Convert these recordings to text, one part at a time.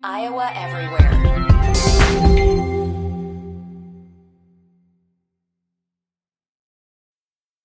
Iowa Everywhere.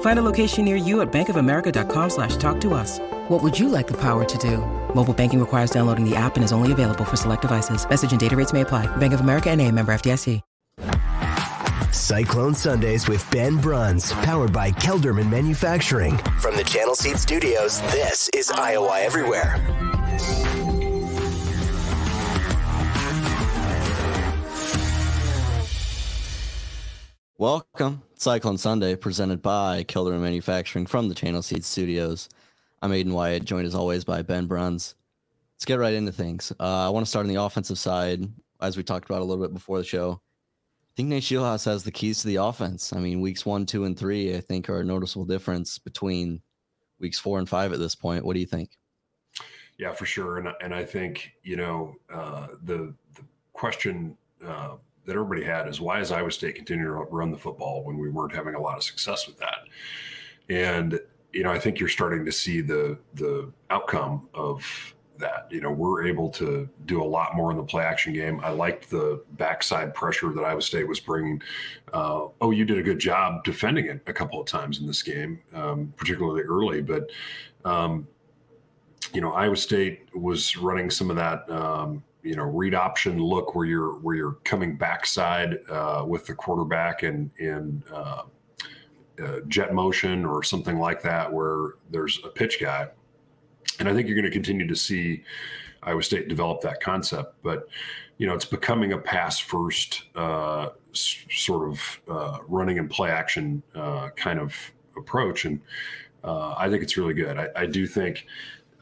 Find a location near you at bankofamerica.com slash talk to us. What would you like the power to do? Mobile banking requires downloading the app and is only available for select devices. Message and data rates may apply. Bank of America and a member FDIC. Cyclone Sundays with Ben Bruns, powered by Kelderman Manufacturing. From the Channel Seed Studios, this is Iowa Everywhere. Welcome, Cyclone Sunday, presented by Kelderman Manufacturing from the Channel Seed Studios. I'm Aiden Wyatt, joined as always by Ben Bruns. Let's get right into things. Uh, I want to start on the offensive side, as we talked about a little bit before the show. I think Nate Scheelhaase has the keys to the offense. I mean, weeks one, two, and three, I think, are a noticeable difference between weeks four and five at this point. What do you think? Yeah, for sure. And, and I think, you know, uh, the, the question uh, that everybody had is why is Iowa State continuing to run the football when we weren't having a lot of success with that? And, you know, I think you're starting to see the the outcome of that. You know, we're able to do a lot more in the play action game. I liked the backside pressure that Iowa State was bringing. Uh, oh, you did a good job defending it a couple of times in this game, um, particularly early. But, um, you know, Iowa State was running some of that. Um, you know, read option look where you're where you're coming backside uh, with the quarterback and in uh, uh, jet motion or something like that, where there's a pitch guy and I think you're going to continue to see Iowa State develop that concept. But you know, it's becoming a pass first uh, sort of uh, running and play action uh, kind of approach, and uh, I think it's really good. I, I do think.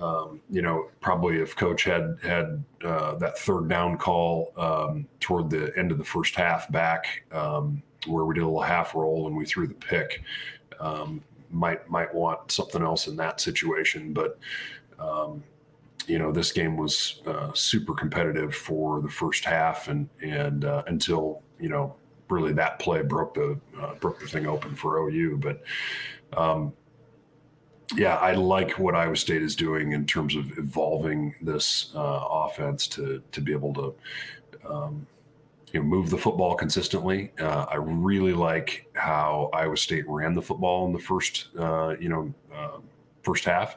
Um, you know, probably if coach had had uh, that third down call um, toward the end of the first half back, um, where we did a little half roll and we threw the pick, um, might might want something else in that situation. But um, you know, this game was uh, super competitive for the first half, and and uh, until you know, really that play broke the uh, broke the thing open for OU. But um, yeah, I like what Iowa State is doing in terms of evolving this uh, offense to to be able to. Um, you know, move the football consistently. Uh, I really like how Iowa State ran the football in the first, uh, you know, first half.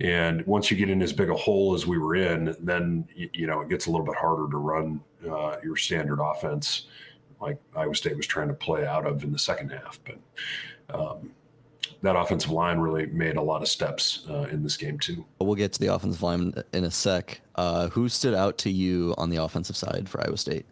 And once you get in as big a hole as we were in, then you know it gets a little bit harder to run uh, your standard offense, like Iowa State was trying to play out of in the second half. But um, that offensive line really made a lot of steps uh, in this game too. We'll get to the offensive line in a sec. Uh, who stood out to you on the offensive side for Iowa State?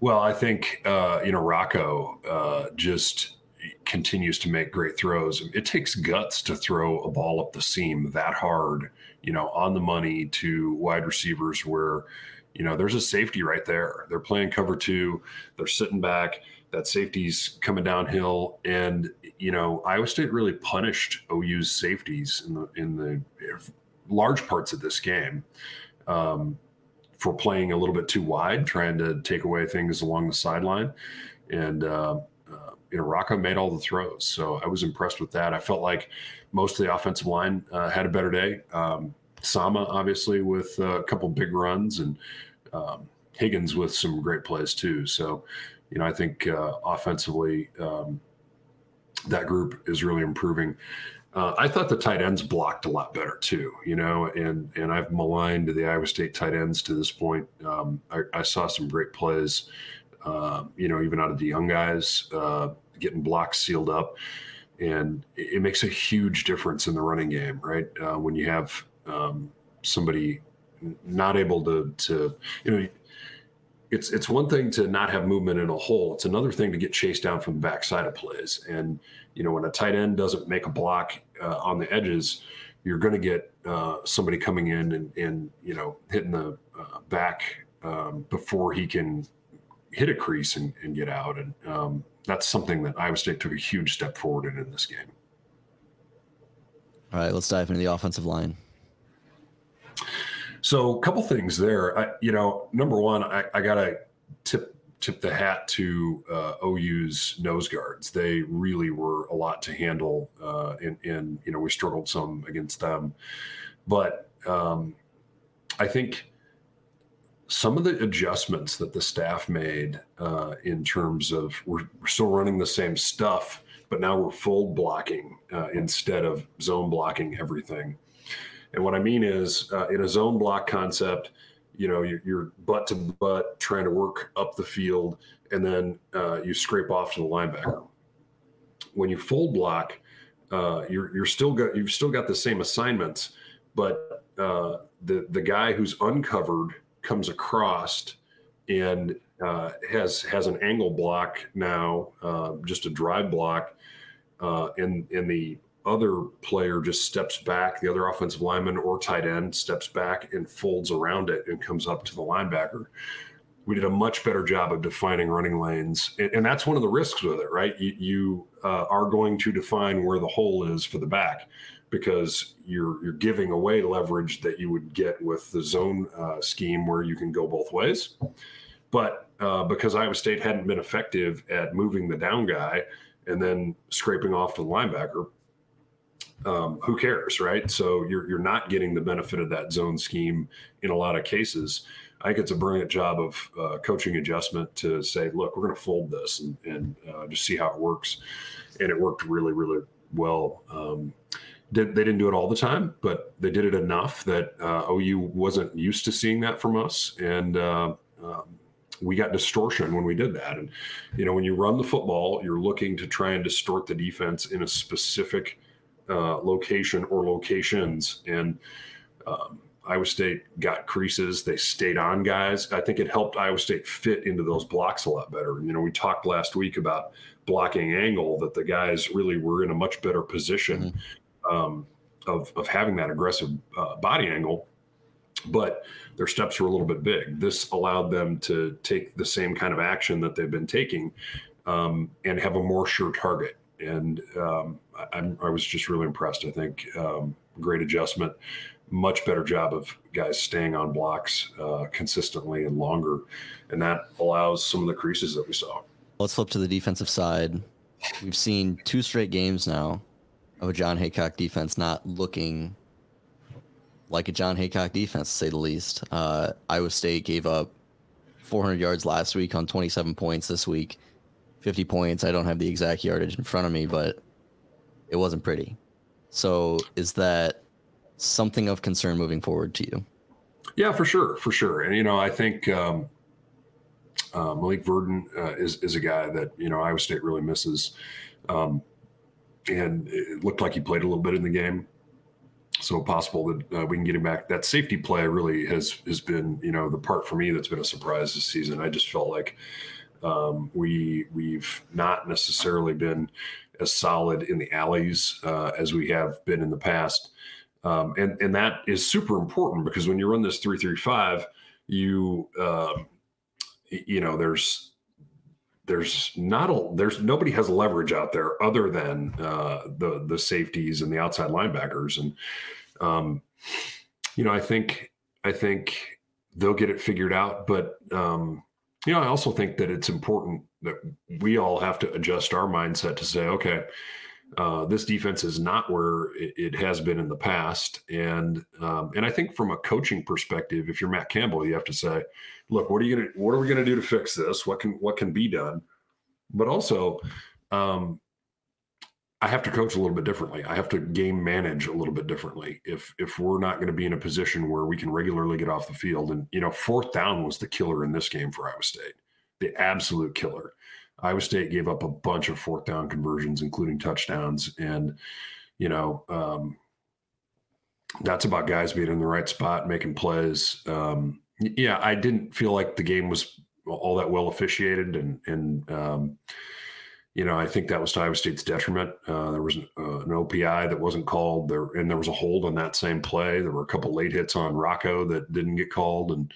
Well, I think uh, you know Rocco uh, just continues to make great throws. It takes guts to throw a ball up the seam that hard, you know, on the money to wide receivers where, you know, there's a safety right there. They're playing cover two, they're sitting back, that safety's coming downhill. And, you know, Iowa State really punished OU's safeties in the in the large parts of this game. Um, for playing a little bit too wide, trying to take away things along the sideline. And uh, you know, Rocco made all the throws. So I was impressed with that. I felt like most of the offensive line uh, had a better day. Um, Sama, obviously, with a couple big runs, and um, Higgins with some great plays too. So, you know, I think uh, offensively, um, that group is really improving. Uh, I thought the tight ends blocked a lot better too, you know, and and I've maligned the Iowa State tight ends to this point. Um, I, I, saw some great plays uh, you know, even out of the young guys, uh, getting blocks sealed up. and it, makes a huge difference in the running game, right? Uh, when you have um, somebody not able to to you know it's it's one thing to not have movement in a hole. It's another thing to get chased down from the backside of plays. And you know when a tight end doesn't make a block uh, on the edges, you're going to get uh, somebody coming in and, and you know hitting the uh, back um, before he can hit a crease and, and get out. And um, that's something that Iowa State took a huge step forward in in this game. All right, let's dive into the offensive line. So, a couple things there. I, you know, number one, I, I got to tip tip the hat to uh, OU's nose guards. They really were a lot to handle, uh, and, and you know we struggled some against them, but um, I think some of the adjustments that the staff made uh, in terms of we're, we're, still running the same stuff, but now we're fold blocking uh, instead of zone blocking everything. And what I mean is, uh, in a zone block concept, you know, you're, butt to butt trying to work up the field, and then uh, you scrape off to the linebacker. When you fold block, uh, you're you're still got you've still got the same assignments, but uh, the the guy who's uncovered comes across and uh, has has an angle block now, uh, just a drive block, and and the other player just steps back, the other offensive lineman or tight end steps back and folds around it and comes up to the linebacker. We did a much better job of defining running lanes, and, and that's one of the risks with it, right? You, you uh, are going to define where the hole is for the back because you're you're giving away leverage that you would get with the zone uh, scheme where you can go both ways. But uh, because Iowa State hadn't been effective at moving the down guy and then scraping off the linebacker, um, who cares, right? So you're you're not getting the benefit of that zone scheme in a lot of cases. I think it's a brilliant job of uh, coaching adjustment to say, look, we're going to fold this and, and uh, just see how it works, and it worked really, really well. Um, did, they didn't do it all the time, but they did it enough that uh, OU wasn't used to seeing that from us, and uh, um, we got distortion when we did that. And you know, when you run the football, you're looking to try and distort the defense in a specific uh, location or locations. And um, Iowa State got creases. They stayed on guys. I think it helped Iowa State fit into those blocks a lot better. You know, we talked last week about blocking angle that the guys really were in a much better position mm-hmm. um, of, of having that aggressive uh, body angle. But their steps were a little bit big. This allowed them to take the same kind of action that they've been taking um, and have a more sure target and um, I, I, was just really impressed. I think um, great adjustment, much better job of guys staying on blocks uh, consistently and longer, and that allows some of the creases that we saw. Let's flip to the defensive side. We've seen two straight games now of a Jon Heacock defense not looking like a Jon Heacock defense, to say the least. Uh, Iowa State gave up 400 yards last week on 27 points this week. 50 points. I don't have the exact yardage in front of me, but it wasn't pretty. So is that something of concern moving forward to you? Yeah, for sure, for sure. And you know, I think um, uh, Malik Verdon uh, is is a guy that you know Iowa State really misses, um, and it looked like he played a little bit in the game. So possible that uh, we can get him back. That safety play really has has been you know the part for me that's been a surprise this season. I just felt like um, we we've not necessarily been as solid in the alleys uh, as we have been in the past, um, and and that is super important because when you run this three three five, you uh, you know there's there's not a there's nobody has leverage out there other than uh, the the safeties and the outside linebackers, and um, you know I think I think they'll get it figured out, but um, you know, I also think that it's important that we all have to adjust our mindset to say, okay, uh, this defense is not where it, it, has been in the past, and um, and I think from a coaching perspective, if you're Matt Campbell, you have to say, look, what are you gonna, what are we gonna do to fix this? What can what can be done? But also, um, I have to coach a little bit differently. I have to game manage a little bit differently. If if we're not going to be in a position where we can regularly get off the field, and you know, fourth down was the killer in this game for Iowa State, the absolute killer. Iowa State gave up a bunch of fourth down conversions, including touchdowns, and you know um, that's about guys being in the right spot, making plays. Um, yeah, I didn't feel like the game was all that well officiated, and and um, you know I think that was to Iowa State's detriment. Uh, there was an, uh, an, OPI that wasn't called there, and there was a hold on that same play. There were a couple late hits on Rocco that didn't get called, and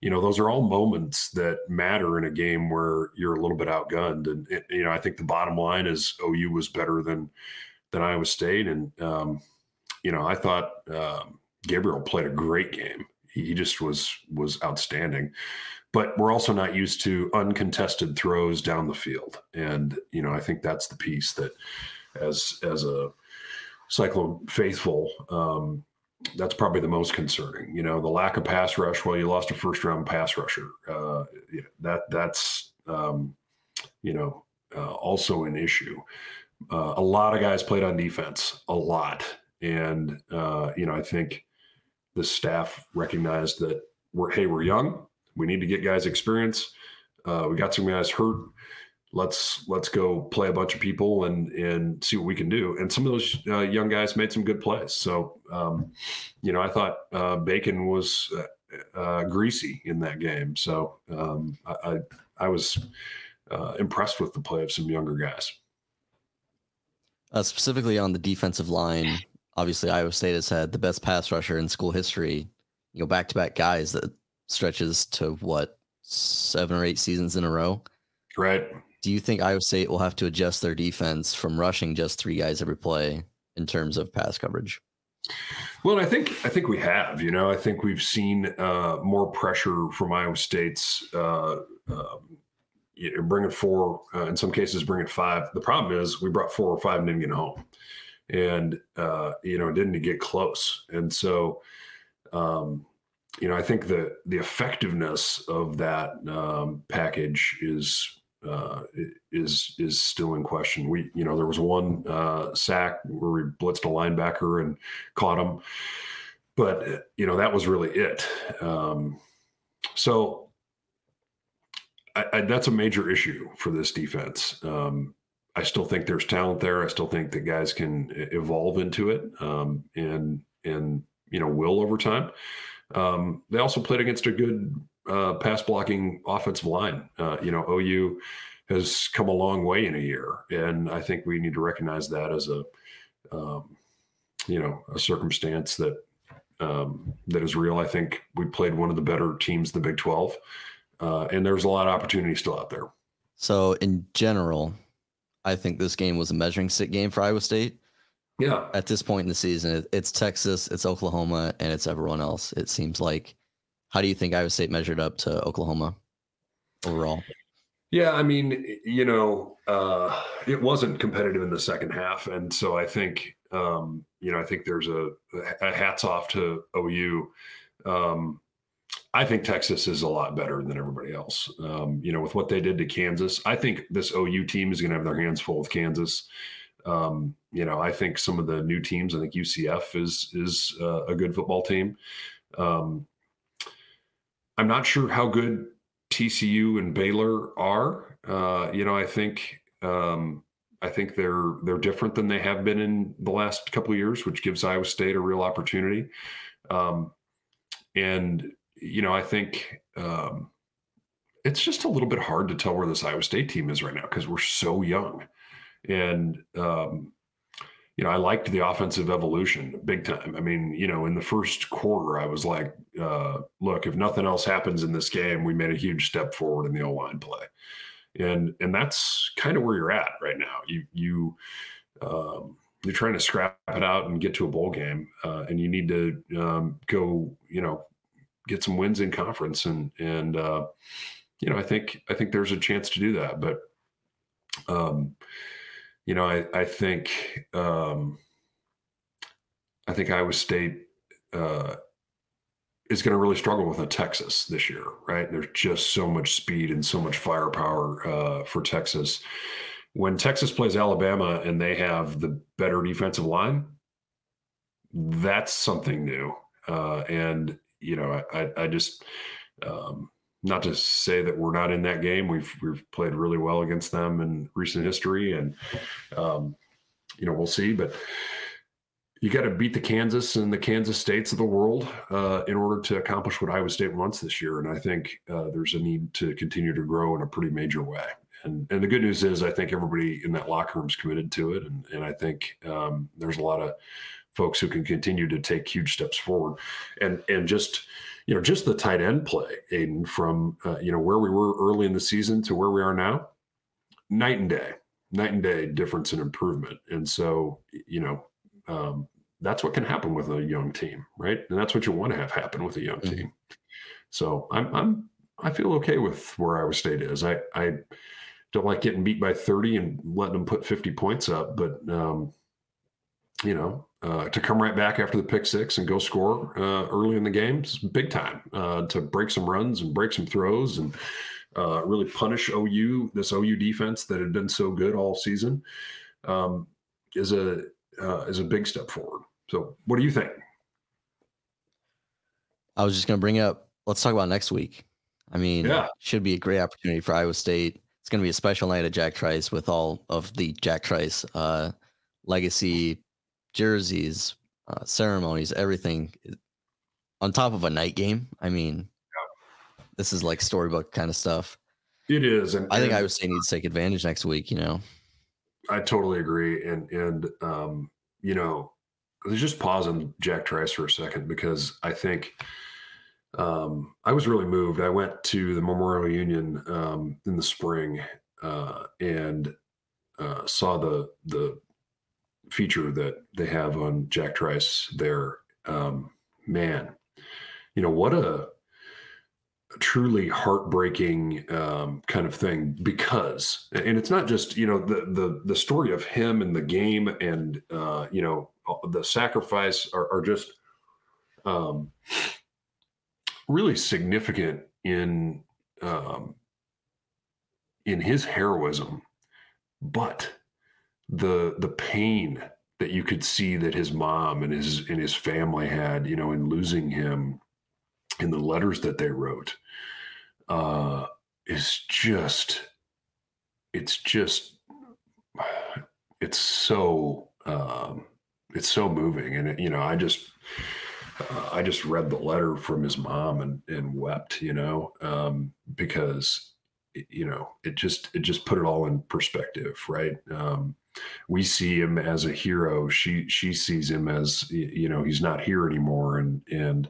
you know those are all moments that matter in a game where you're a little bit outgunned. And you know I think the bottom line is OU was better than than Iowa State, and um, you know I thought um, Gabriel played a great game. He just was was outstanding but we're also not used to uncontested throws down the field. And, you know, I think that's the piece that as, as a Cyclone faithful, um, that's probably the most concerning. You know, the lack of pass rush. Well, you lost a first round pass rusher. Uh, that that's um, you know uh, also an issue. Uh, a lot of guys played on defense, a lot, and uh, you know I think the staff recognized that we're hey we're young, we need to get guys experience. Uh, we got some guys hurt. Let's let's go play a bunch of people and and see what we can do. And some of those uh, young guys made some good plays. So um, you know, I thought uh, Bacon was uh, uh, greasy in that game. So um, I, I, I was uh, impressed with the play of some younger guys. specifically on the defensive line, obviously Iowa State has had the best pass rusher in school history. You know, back to back guys that stretches to what seven or eight seasons in a row. Right. Do you think Iowa State will have to adjust their defense from rushing just three guys every play in terms of pass coverage? Well, I think I think we have. You know, I think we've seen uh, more pressure from Iowa State's. Uh, um, you know, bringing four, uh, in some cases, bringing five. The problem is we brought four or five and didn't get home, and uh, you know, didn't get close. And so, um, you know, I think the the effectiveness of that um, package is uh, is is still in question. We, you know, there was one uh, sack where we blitzed a linebacker and caught him, but you know that was really it. Um, so I, I, that's a major issue for this defense. Um, I still think there's talent there. I still think that guys can evolve into it um, and and you know will over time. Um, they also played against a good uh, pass blocking offensive line. Uh, you know, OU has come a long way in a year, and I think we need to recognize that as a, um, you know, a circumstance that um, that is real. I think we played one of the better teams in the Big Twelve, uh, and there's a lot of opportunity still out there. So, in general, I think this game was a measuring stick game for Iowa State. Yeah. At this point in the season, it's Texas, it's Oklahoma, and it's everyone else. It seems like. How do you think Iowa State measured up to Oklahoma overall? Yeah, I mean, you know, uh, it wasn't competitive in the second half, and so I think, um, you know, I think there's a, a hats off to OU. Um, I think Texas is a lot better than everybody else. Um, you know, with what they did to Kansas, I think this OU team is going to have their hands full with Kansas. Um, you know, I think some of the new teams. I think UCF is is uh, a good football team. Um, I'm not sure how good TCU and Baylor are. Uh, you know, I think um, I think they're they're different than they have been in the last couple of years, which gives Iowa State a real opportunity. Um, and you know, I think um, it's just a little bit hard to tell where this Iowa State team is right now because we're so young. And um, you know, I liked the offensive evolution big time. I mean, you know, in the first quarter, I was like, uh, look, if nothing else happens in this game, we made a huge step forward in the O line play. And and that's kind of where you're at right now. You you um, you're trying to scrap it out and get to a bowl game, uh, and you need to um, go, you know, get some wins in conference, and and uh, you know, I think I think there's a chance to do that, but um, you know, I, I think um, I think Iowa State uh, is going to really struggle with a Texas this year, right? There's just so much speed and so much firepower uh, for Texas. When Texas plays Alabama and they have the better defensive line, that's something new. Uh, and you know, I, I just um, not to say that we're not in that game. We've we've played really well against them in recent history, and um, you know we'll see. But you got to beat the Kansas and the Kansas states of the world uh, in order to accomplish what Iowa State wants this year. And I think uh, there's a need to continue to grow in a pretty major way. And and the good news is I think everybody in that locker room is committed to it, and and I think um, there's a lot of folks who can continue to take huge steps forward, and and just you know, just the tight end play, Aiden, from uh, you know where we were early in the season to where we are now, night and day, night and day difference and improvement. And so, you know, um, that's what can happen with a young team, right? And that's what you want to have happen with a young mm-hmm. team. So I'm I'm I feel okay with where Iowa State is. I I don't like getting beat by 30 and letting them put 50 points up, but um, you know, uh, to come right back after the pick six and go score uh, early in the game is big time uh, to break some runs and break some throws and uh, really punish OU this OU defense that had been so good all season um, is a uh, is a big step forward. So, what do you think? I was just going to bring up. Let's talk about next week. I mean, yeah. should be a great opportunity for Iowa State. It's going to be a special night at Jack Trice with all of the Jack Trice uh, legacy jerseys, uh, ceremonies, everything on top of a night game. I mean, yeah. this is like storybook kind of stuff. It is, and I think and Iowa State needs to take advantage next week. You know, I totally agree, and and um, you know, let's just pause on Jack Trice for a second because I think um, I was really moved. I went to the Memorial Union um, in the spring uh, and uh, saw the the feature that they have on Jack Trice there. Um, man, you know, what a, truly heartbreaking um, kind of thing because, and it's not just, you know, the, the, the story of him and the game and, uh, you know, the sacrifice are, are just um, really significant in, um, in his heroism, but the the pain that you could see that his mom and his and his family had, you know, in losing him, in the letters that they wrote, uh, is just, it's just, it's so, um, it's so moving, and it, you know, I just, uh, I just read the letter from his mom and and wept, you know, um, because you know it just it just put it all in perspective, right? Um, we see him as a hero. She she sees him as you know he's not here anymore and and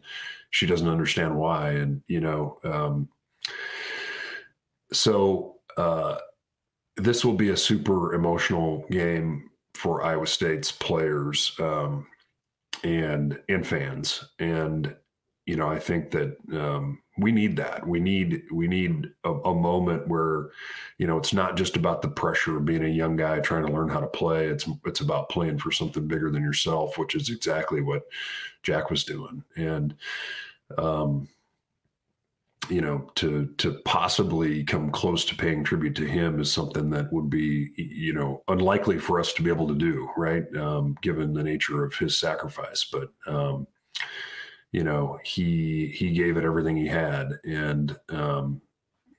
she doesn't understand why and you know um, so uh, this will be a super emotional game for Iowa State's players um, and and fans and you know I think that um, we need that. We need we need a, a, moment where, you know, it's not just about the pressure of being a young guy trying to learn how to play. It's it's about playing for something bigger than yourself, which is exactly what Jack was doing. And um, you know, to to possibly come close to paying tribute to him is something that would be, you know, unlikely for us to be able to do, right? Um, given the nature of his sacrifice, but. Um, you know he he gave it everything he had. And um,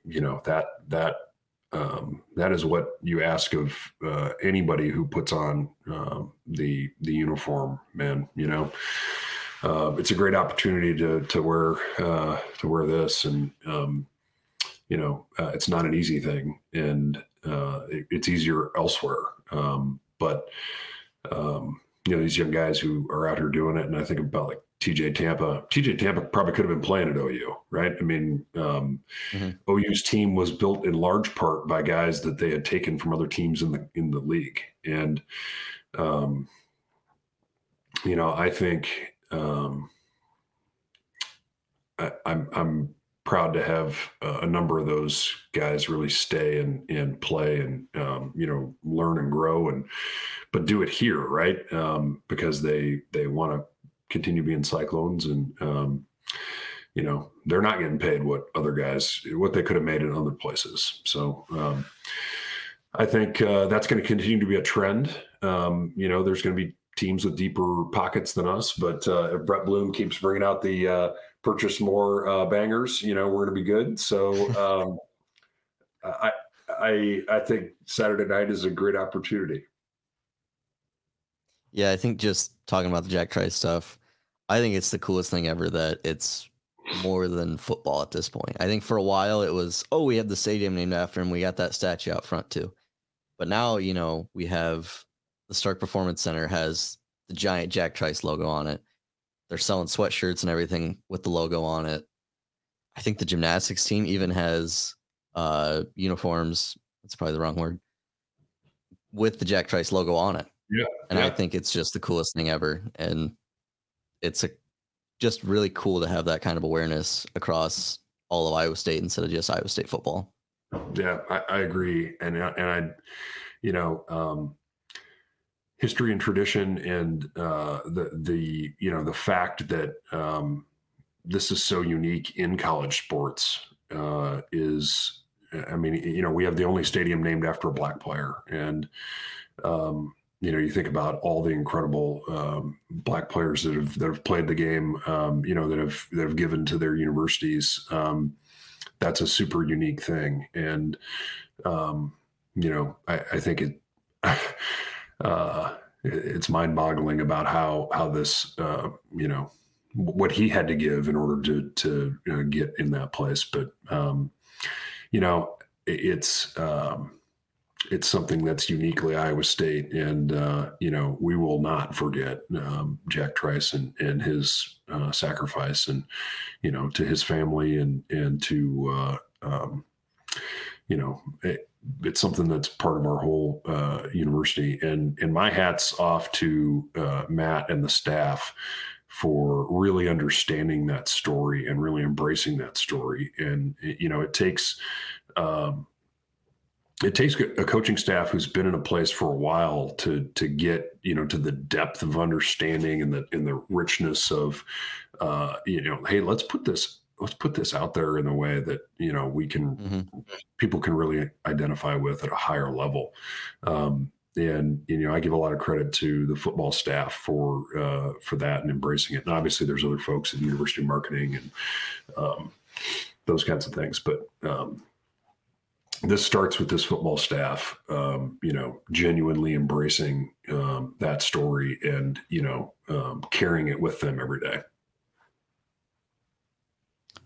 you know that that um, that is what you ask of uh, anybody who puts on um, the the uniform man you know? Uh, it's a great opportunity to to wear uh, to wear this. And um, you know uh, it's not an easy thing. And uh, it, it's easier elsewhere. Um, but um, you know these young guys who are out here doing it and i think about like TJ Tampa. TJ Tampa probably could have been playing at OU, right? I mean, um, mm-hmm. OU's team was built in large part by guys that they had taken from other teams in the in the league, and um, you know, I think um, I, I'm I'm proud to have a number of those guys really stay and and play and um, you know learn and grow and but do it here, right? Um, because they they want to continue being Cyclones, and um, you know they're not getting paid what other guys what they could have made in other places. So um, I think uh, that's going to continue to be a trend. Um, you know, there's going to be teams with deeper pockets than us, but uh, if Brett Bloom keeps bringing out the uh, purchase more uh, bangers, you know, we're going to be good. So um, I, I, I think Saturday night is a great opportunity. Yeah, I think just talking about the Jack Trice stuff, I think it's the coolest thing ever that it's more than football at this point. I think for a while it was, oh, we have the stadium named after him. We got that statue out front too. But now, you know, we have the Stark Performance Center has the giant Jack Trice logo on it. They're selling sweatshirts and everything with the logo on it. I think the gymnastics team even has uh uniforms. That's probably the wrong word. With the Jack Trice logo on it. Yeah. And yeah. I think it's just the coolest thing ever. And it's a just really cool to have that kind of awareness across all of Iowa State instead of just Iowa State football. Yeah, I, I agree. And and I, you know, um, history and tradition and uh, the the you know the fact that um, this is so unique in college sports uh, is I mean you know we have the only stadium named after a black player and um, you know you think about all the incredible um, black players that have that have played the game um, you know that have that have given to their universities um, that's a super unique thing and um, you know I, I think it uh, it's mind-boggling about how how this uh, you know what he had to give in order to to know, get in that place. But um, you know, it's um, it's something that's uniquely Iowa State, and uh, you know we will not forget um, Jack Trice and and his uh, sacrifice, and you know to his family and and to uh, um, you know. It, it's something that's part of our whole uh, university. And and my hats off to uh, Matt and the staff for really understanding that story and really embracing that story. And you know, it takes. Um, it takes a coaching staff who's been in a place for a while to to get you know to the depth of understanding and the and the richness of uh, you know hey let's put this let's put this out there in a way that you know we can mm-hmm. people can really identify with at a higher level. Um, and you know i give a lot of credit to the football staff for uh, for that and embracing it. And obviously there's other folks in university marketing and um, those kinds of things. But um, this starts with this football staff um, you know genuinely embracing um, that story and you know um, carrying it with them every day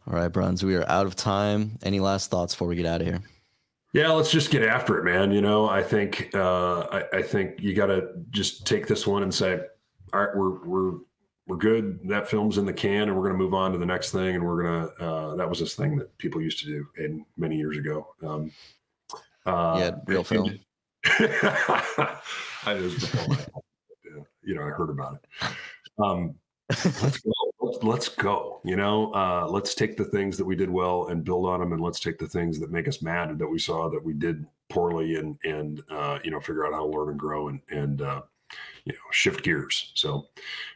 all right, Bruns, we are out of time. Any last thoughts before we get out of here? Yeah, let's just get after it, man. You know, I think uh, I, I think you got to just take this one and say, all right, we're we're we're good. That film's in the can, and we're going to move on to the next thing. And we're gonna uh, that was this thing that people used to do in many years ago. Um, uh, yeah, real film. I before my, you know, I heard about it. Um, let's go. Let's, let's go. You know, uh, let's take the things that we did well and build on them, and let's take the things that make us mad that we saw that we did poorly, and and uh, you know, figure out how to learn and grow and and uh, you know shift gears. So,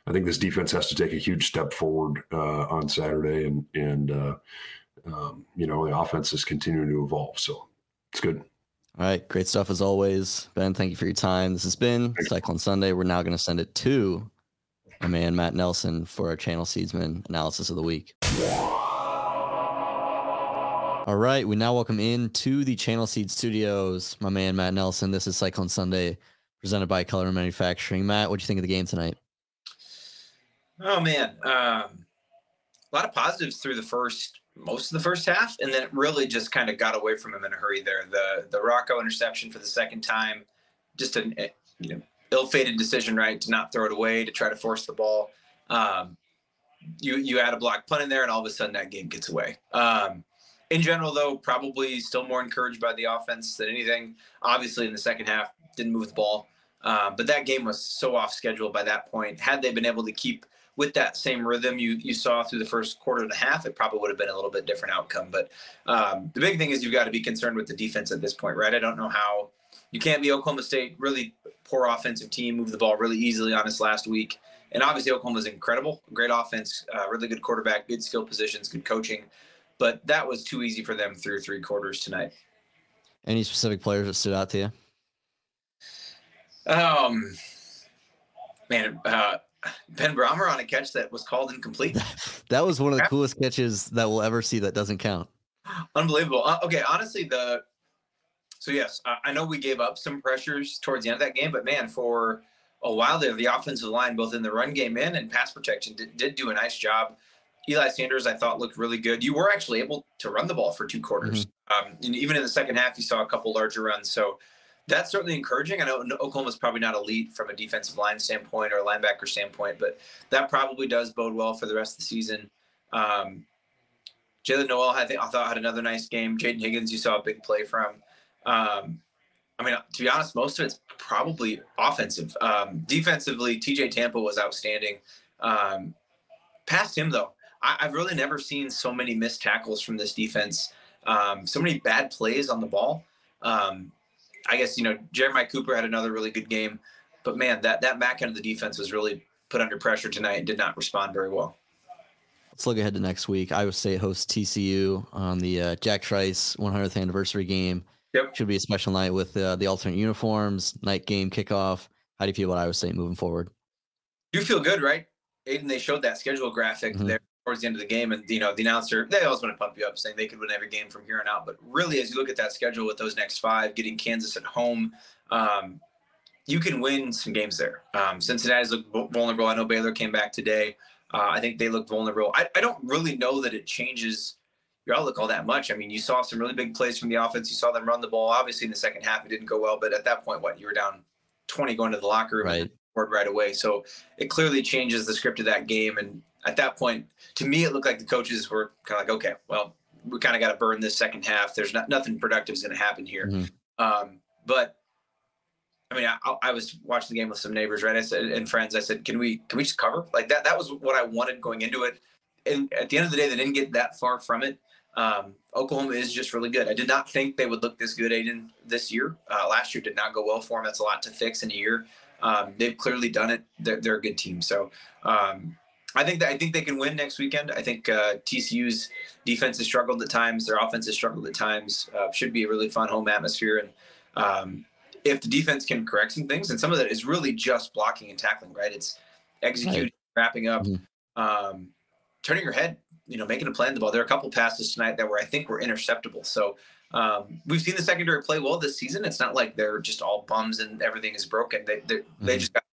I think this defense has to take a huge step forward uh, on Saturday, and and uh, um, you know, the offense is continuing to evolve. So, it's good. All right, great stuff as always, Ben. Thank you for your time. This has been Cyclone Sunday. We're now going to send it to my man Matt Nelson for our channel seedsman analysis of the week. All right, we now welcome in to the Channel Seed Studios, my man Matt Nelson. This is Cyclone Sunday, presented by Kelderman Manufacturing. Matt, what do you think of the game tonight? Oh man, um, a lot of positives through the first most of the first half, and then it really just kind of got away from him in a hurry there. The the Rocco interception for the second time, just an you know ill-fated decision, right, to not throw it away, to try to force the ball. Um, you you add a block punt in there, and all of a sudden that game gets away. Um, in general, though, probably still more encouraged by the offense than anything. Obviously, in the second half, didn't move the ball, um, but that game was so off schedule by that point. Had they been able to keep with that same rhythm you you saw through the first quarter and a half, it probably would have been a little bit different outcome. But um, the big thing is you've got to be concerned with the defense at this point, right? I don't know how you can't be Oklahoma State, really poor offensive team, move the ball really easily on us last week. And obviously, Oklahoma's incredible, great offense, uh, really good quarterback, good skill positions, good coaching. But that was too easy for them through three quarters tonight. Any specific players that stood out to you? Um, man, uh, Ben Brahmer on a catch that was called incomplete. that was one of the coolest catches that we'll ever see that doesn't count. Unbelievable. Uh, okay, honestly, the so yes, I, I know we gave up some pressures towards the end of that game, but man, for a while there, the offensive line, both in the run game and in pass protection, did, did do a nice job. Eli Sanders, I thought, looked really good. You were actually able to run the ball for two quarters. Um, and even in the second half, you saw a couple larger runs. So that's certainly encouraging. I know Oklahoma's probably not elite from a defensive line standpoint or a linebacker standpoint, but that probably does bode well for the rest of the season. Um, Jaylin Noel, I think I thought had another nice game. Jayden Higgins, you saw a big play from. Um, I mean, to be honest, most of it's probably offensive. Um, defensively, TJ Tampa was outstanding. Um, past him, though, I, I've really never seen so many missed tackles from this defense. Um, so many bad plays on the ball. I guess you know Jeremiah Cooper had another really good game, but man, that that back end of the defense was really put under pressure tonight and did not respond very well. Let's look ahead to next week. Iowa State hosts TCU on the uh, Jack Trice 100th anniversary game. Yep. Should be a special night with uh, the alternate uniforms, night game kickoff. How do you feel about Iowa State moving forward? You feel good, right? Aiden, they showed that schedule graphic Mhm. there towards the end of the game, and you know the announcer they always want to pump you up, saying they could win every game from here on out. But really, as you look at that schedule with those next five, getting Kansas at home, um, you can win some games there. Um, Cincinnati's look vul- vulnerable. I know Baylor came back today. Uh, I think they look vulnerable. I, I don't really know that it changes your outlook all that much. I mean, you saw some really big plays from the offense. You saw them run the ball. Obviously, in the second half, it didn't go well, but at that point, what you were down 20 going to the locker room. and Right. scored right away. So it clearly changes the script of that game. And at that point, to me, it looked like the coaches were kind of like, okay, well, we kind of got to burn this second half. There's not nothing productive is going to happen here. Mhm. Um, but I mean, I, I was watching the game with some neighbors, right? I said, and friends, I said, can we, can we just cover like that? That was what I wanted going into it. And at the end of the day, they didn't get that far from it. Um, Oklahoma is just really good. I did not think they would look this good, Aiden, this year. Uh, last year did not go well for them. That's a lot to fix in a year. Um, they've clearly done it. They're, they're a good team. So um, I think that I think they can win next weekend. I think uh, TCU's defense has struggled at times. Their offense has struggled at times. Uh, should be a really fun home atmosphere. And um, if the defense can correct some things, and some of that is really just blocking and tackling, right? It's executing, wrapping up, Mhm. um, turning your head, you know, making a play on the ball. There are a couple passes tonight that were I think were interceptable. So um, we've seen the secondary play well this season. It's not like they're just all bums and everything is broken. They they, they Mhm. just got.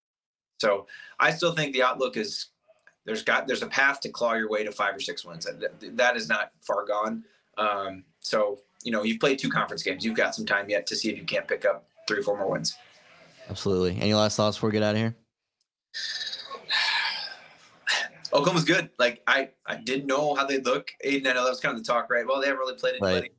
So I still think the outlook is there's got there's a path to claw your way to five or six wins. That, that is not far gone. Um, so you know you've played two conference games. You've got some time yet to see if you can't pick up three or four more wins. Absolutely. Any last thoughts before we get out of here? Oklahoma's good. Like I, I didn't know how they look. Aiden, I know that was kind of the talk, right? Well, they haven't really played anybody. Right.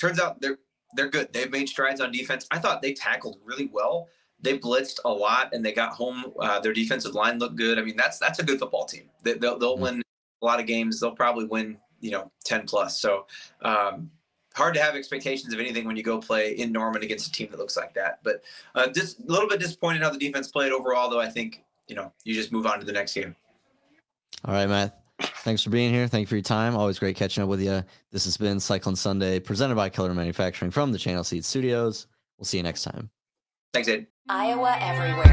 Turns out they're they're good. They've made strides on defense. I thought they tackled really well. They blitzed a lot and they got home. Uh, their defensive line looked good. I mean, that's that's a good football team. They, they'll they'll Mhm. win a lot of games. They'll probably win, you know, ten plus. So um, hard to have expectations of anything when you go play in Norman against a team that looks like that. But uh, just a little bit disappointed how the defense played overall. Though I think you know you just move on to the next game. All right, Matt. Thanks for being here. Thank you for your time. Always great catching up with you. This has been Cyclone Sunday, presented by Kelderman Manufacturing from the Channel Seed Studios. We'll see you next time. Thanks, Ed. Iowa Everywhere.